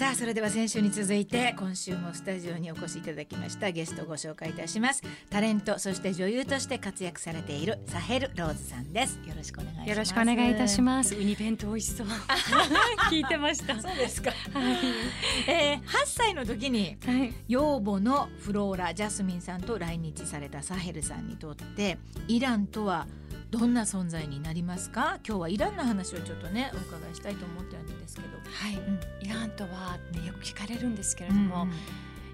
さあそれでは先週に続いて今週もスタジオにお越しいただきましたゲストをご紹介いたします。タレントそして女優として活躍されているサヘルローズさんです。よろしくお願いします。よろしくお願いいたします。ウニ弁当美味しそう。聞いてました。そうですか、はい。えー、8歳の時にはい。養母のフローラジャスミンさんと来日されたサヘルさんにとってイランとはどんな存在になりますか？今日はイランの話をちょっとねお伺いしたいと思ってるんですけど。はい、ん。イランとはってよく聞かれるんですけれども、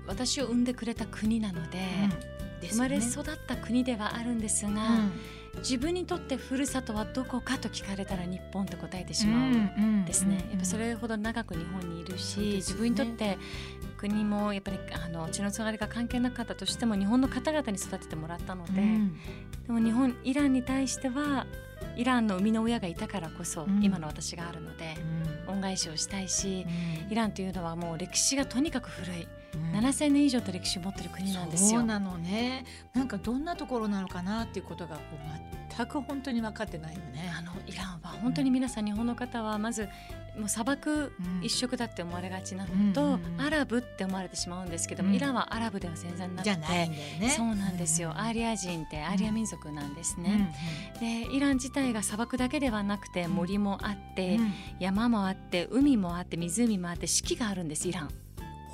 私を産んでくれた国なので、生まれ育った国ではあるんですが、自分にとってふるさとはどこかと聞かれたら日本と答えてしまうんですね、やっぱそれほど長く日本にいるし、ね。自分にとって国もやっぱりあの血のつながりが関係なかったとしても日本の方々に育ててもらったので、うん。でも日本イランに対してはイランの生みの親がいたからこそ、うん。今の私があるので恩返しをしたいし、イランというのはもう歴史がとにかく古い、7,000年以上と歴史を持ってる国なんですよ。そうなのね。なんかどんなところなのかなっていうことがこう全く本当に分かってないよね。あのイランは本当に皆さん、日本の方はまずもう砂漠うん。一色だって思われがちなうんのと、アラブって思われてしまうんですけども、うん。イランはアラブでは全然なくてじゃないんだよね。そうなんですよ、うん。アーリア人ってアーリア民族なんですね。でイラン自体が砂漠だけではなくて森もあって、うん。山もあって海もあって湖もあって四季があるんですイラン。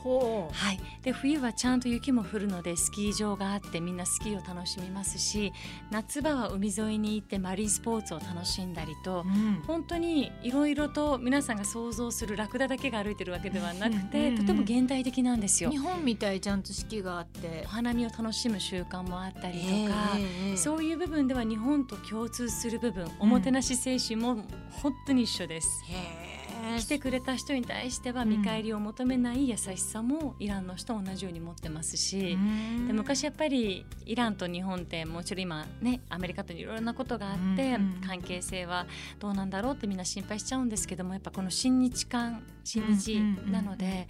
ほう。はい、で冬はちゃんと雪も降るのでスキー場があってみんなスキーを楽しみますし夏場は海沿いに行ってマリンスポーツを楽しんだりとうん。本当にいろいろと皆さんが想像するラクダだけが歩いてるわけではなくて、うんとても現代的なんですよ。日。本みたいちゃんと四季があって。お花見を楽しむ習慣もあったりとか、ええそういう部分では日本と共通する部分おもてなし精神も本当に一緒です。来てくれた人に対しては見返りを求めない優しさもイランの人は同じように持ってますし、うん。で昔やっぱりイランと日本ってもちろん今ねアメリカといろいろなことがあって、うん関係性はどうなんだろうってみんな心配しちゃうんですけどもやっぱこの親日感親日なので、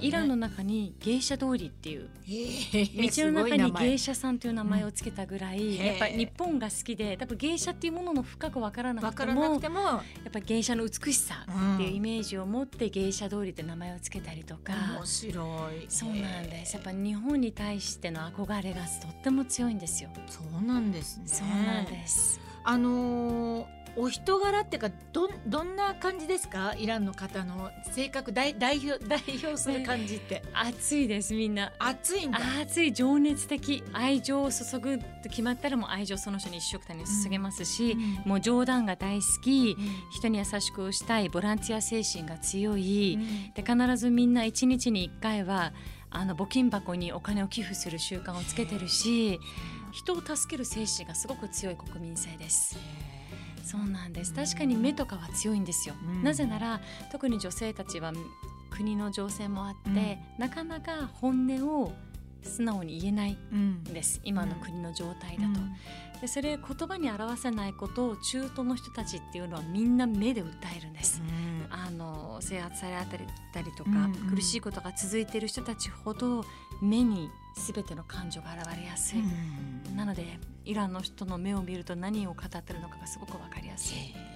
イランの中に芸者通りっていう 道の中に芸者者さんという名前をつけたぐらい、うん。やっぱり日本が好きで多分芸者っていうものの深く分からなわからくてもなくてもやっぱり芸者の美しさっていうイメージを持って芸者通りって名前をつけたりとか、面白い。そうなんです。やっぱ日本に対しての憧れがとっても強いんですよ。そうなんですね。そうなんです。あのーお人柄っていうかどんどんな感じですか？イランの方の性格代代表代表する感じって。熱いですみんな。熱いんだ。熱い情熱的。愛情を注ぐと決まったらもう愛情その人に一緒くたに注げますし、うん。もう冗談が大好き、人に優しくしたい。ボランティア精神が強い、で必ずみんな一日に一回はあの募金箱にお金を寄付する習慣をつけてるし人を助ける精神がすごく強い国民性です。そうなんです。確かに目とかは強いんですよ、うん。なぜなら特に女性たちは国の情勢もあって、なかなか本音を素直に言えないうんんです。今の国の状態だと、でそれ言葉に表せないことを中東の人たちっていうのはみんな目で訴えるんです、あの制圧されたりたりとか、うんうん。苦しいことが続いている人たちほど目に全ての感情が現れやすい、うんなのでイランの人の目を見ると何を語ってるのかがすごくわかりやすい。へえ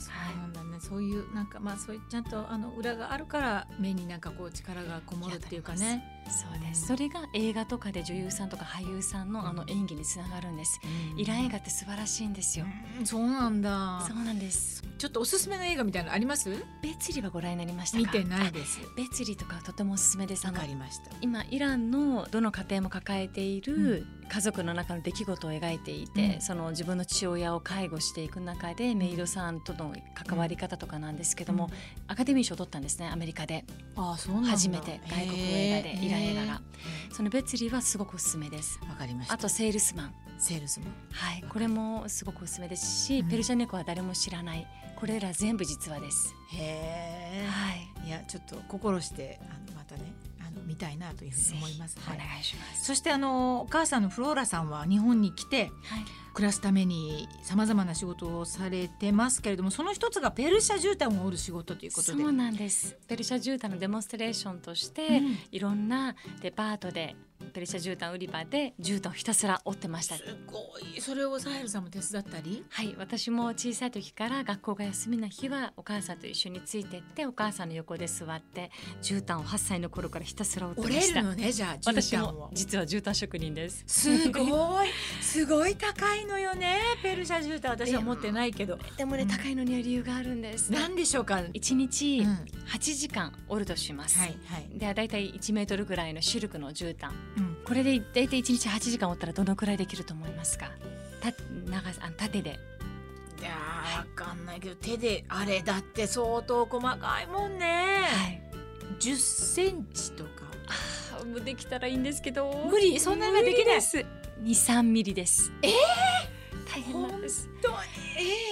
そうなんだね、そういうなんかまあそういうちゃんとあの裏があるから目になんかこう力がこもるっていうかね。そうです。それが映画とかで女優さんとか俳優さんのあの演技につながるんです、イラン映画って素晴らしいんですよ、うんそうなんだ。そうなんです。ちょっとおすすめの映画みたいなのあります？ベツリはご覧になりましたか？見てないです。あベツリとかとてもおすすめです。あわのかりました。今イランのどの家庭も抱えている家族の中の出来事を描いていて、うん。その自分の父親を介護していく中でメイドさんとの関わり方とかなんですけども、アカデミー賞を取ったんですねアメリカであそうなん。だ初めて外国映画でラン映画がそのベツリはすごくおすすめです。わかりました。あとセールスマン。セールスマン。はい。これもすごくおすすめですし、うん。ペルシャ猫は誰も知らないこれら全部実話です、へえ、はい。いやちょっと心してあのまたねあの見たいなというふうに思います。お願いします、そしてあのお母さんのフローラさんは日本に来てはい。暮らすためにさまざまな仕事をされてますけれどもその一つがペルシャ絨毯を織る仕事ということで。そうなんです。ペルシャ絨毯のデモンストレーションとして、うん。いろんなデパートでペルシャ絨毯売り場で絨毯をひたすら折ってましたすごいそれをサヘルさん。も手伝ったりはい私も小さい時から学校が休みの日はお母さんと一緒についてってお母さんの横で座って絨毯を8歳の頃からひたすら折って折ました。れるのねじゃあ絨私も実は絨毯職人です。すごい。すごい高いのよねペルシャ絨毯私は持ってないけど。でもね、うん。高いのには理由があるんです。何でしょうか？はい1日うん。8時間折るとします、はいでだいたい1メートルぐらいのシルクの絨毯うんこれでだいたい1日8時間折ったらどのくらいできると思いますか？た長さあの縦で。いやーわかんないけど手であれだって相当細かいもんね、はい。10センチとか。あーもうできたらいいんですけど。無理。そんなにはできない。す。23ミリです。えー？大変なんです。本当に？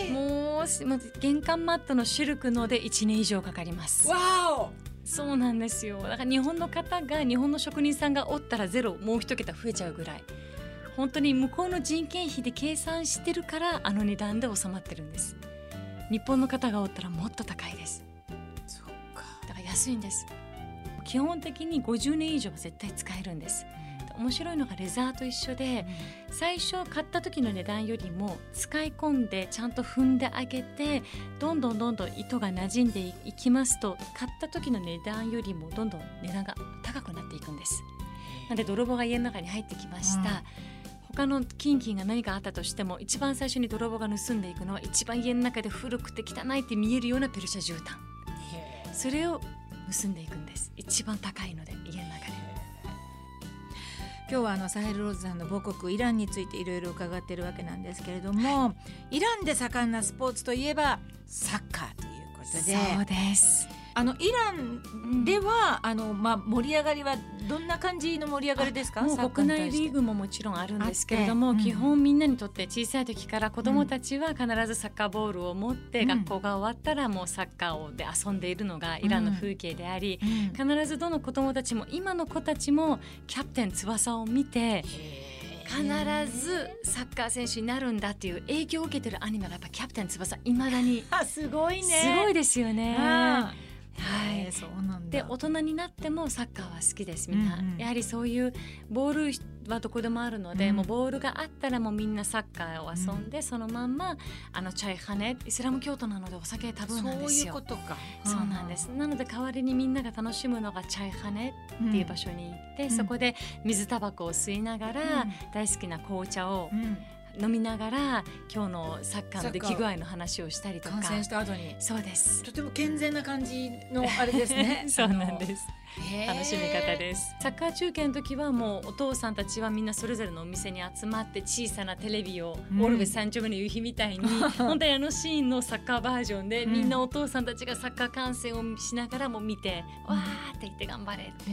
えもうしもう玄関マットのシルクので1年以上かかります。わおそうなんですよ。だから日本の方が日本の職人さんが折ったらゼロもう一桁増えちゃうぐらい。本当に向こうの人件費で計算してるからあの値段で収まってるんです。日本の方が折ったらもっと高いです。そっか。だから安いんです。基本的に50年以上は絶対使えるんです面白いのがレザーと一緒で最初買った時の値段よりも使い込んでちゃんと踏んであげてどんどんどんどん糸が馴染んでいきますと買った時の値段よりもどんどん値段が高くなっていくんです。なんで泥棒が家の中に入ってきました、うん。他の金品が何かあったとしても一番最初に泥棒が盗んでいくのは一番家の中で古くて汚いって見えるようなペルシャ絨毯。それを盗んでいくんです。一番高いので家の中で。今日はあのサヘル・ローズさんの母国イランについていろいろ伺っているわけなんですけれども、イランで盛んなスポーツといえばサッカーということで。そうですあのイランでは、あのまあ盛り上がりはどんな感じの盛り上がりですか？国内リーグももちろんあるんですけれども、うん。基本みんなにとって小さい時から子どもたちは必ずサッカーボールを持って、うん。学校が終わったらもうサッカーをで遊ん。でいるのがイランの風景であり、うん。必ずどの子どもたちも今の子たちもキャプテン翼を見て必ずサッカー選手になるんだっていう影響を受けてるアニメがやっぱキャプテン翼いまだに。あすごいね。すごいですよね。あはい。ーそうなんだ。で大人になってもサッカーは好きですみんな、うんうん。やはりそういうボールはどこでもあるので、うん。もうボールがあったらもうみんなサッカーを遊んで、そのまんまあのチャイハネイスラム教徒なのでお酒タブーなんですよ。そういうことか。そうなんです、なので代わりにみんなが楽しむのがチャイハネっっていう場所に行って、ん。そこで水タバコを吸いながら、うん。大好きな紅茶をうん飲みながら今日のサッカーの出来具合の話をしたりとか。観戦した後に。そうです。とても健全な感じの あれですね。そうなんです。楽しみ方です。サッカー中継の時はもうお父さんたちはみんなそれぞれのお店に集まって小さなテレビを、うん。オルベ三丁目の夕日みたいに 本当にあのシーンのサッカーバージョンで、うん。みんなお父さんたちがサッカー観戦をしながらも見て、わーって言って頑張れって、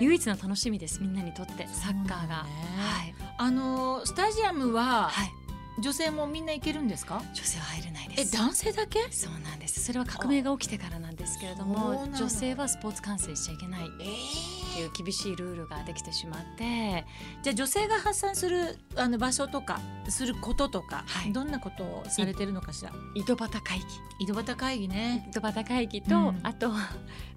唯一の楽しみですみんなにとってサッカーが、ね。はい、あのスタジアムははい、女性もみんな行けるんですか？女性は入れないです。え男性だけ？そうなんです。それは革命が起きてからなんですけれどもの女性はスポーツ観戦しちゃいけないていう厳しいルールができてしまってじゃあ女性が発散するあの場所とかすることとか、はい。どんなことをされてるのかしら？井戸端会議。井戸端会議ね。井戸端会議と、うん。あと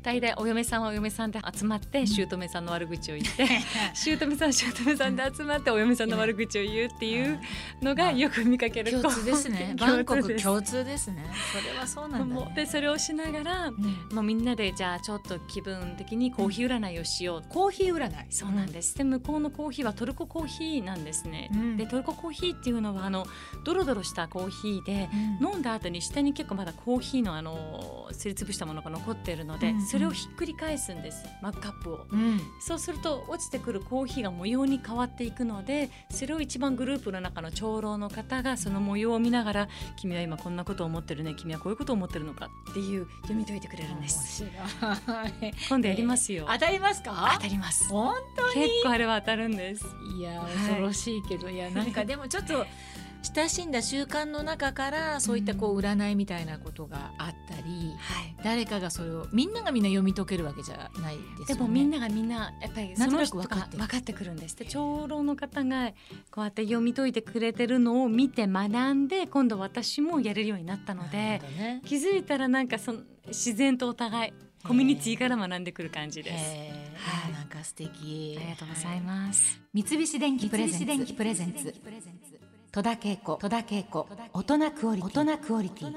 大体お嫁さんはお嫁さんで集まって姑さんの悪口を言って 姑さんは姑さんで集まってお嫁さんの悪口を言うっていうのがよく見かける共通ですね。バンコク共通ですね。それはそうなんだ、ね、でそれをしながら、うん。もうみんなでじゃあちょっと気分的にコーヒー占いをしよう、コーヒー占い。そうなんです。で向こうのコーヒーはトルココーヒーなんですね、うん。でトルココーヒーっていうのはあのドロドロしたコーヒーで、うん。飲んだ後に下に結構まだコーヒーのあのすりつぶしたものが残っているので、うんうん。それをひっくり返すんです。マックカップを。うん。そうすると落ちてくるコーヒーが模様に変わっていくのでそれを一番グループの中の長老の方がその模様を見ながら「君は今こんなことを思ってるね君はこういうことを思ってるのか」っていう読み解いてくれるんです。今度やりますよ。当たりますか？当たります。本結構あれは当たるんです。いやはい恐ろしいけど、い、や なんかでもちょっと親しんだ習慣の中からそういったこう占いみたいなことがあったり、はい。誰かがそれをみんながみんな読み解けるわけじゃないですよね。でもみんながみんなやっぱりその人が分かってくるんですで長老の方がこうやって読み解いてくれてるのを見て学んで今度私もやれるようになったのでね気づいたらなんかその自然とお互いコミュニティから学んでくる感じです。はい。なんか素敵。ありがとうございます。三菱電機プレゼンツ。戸田恵子。戸田恵子。大人クオリティ。大人クオリティ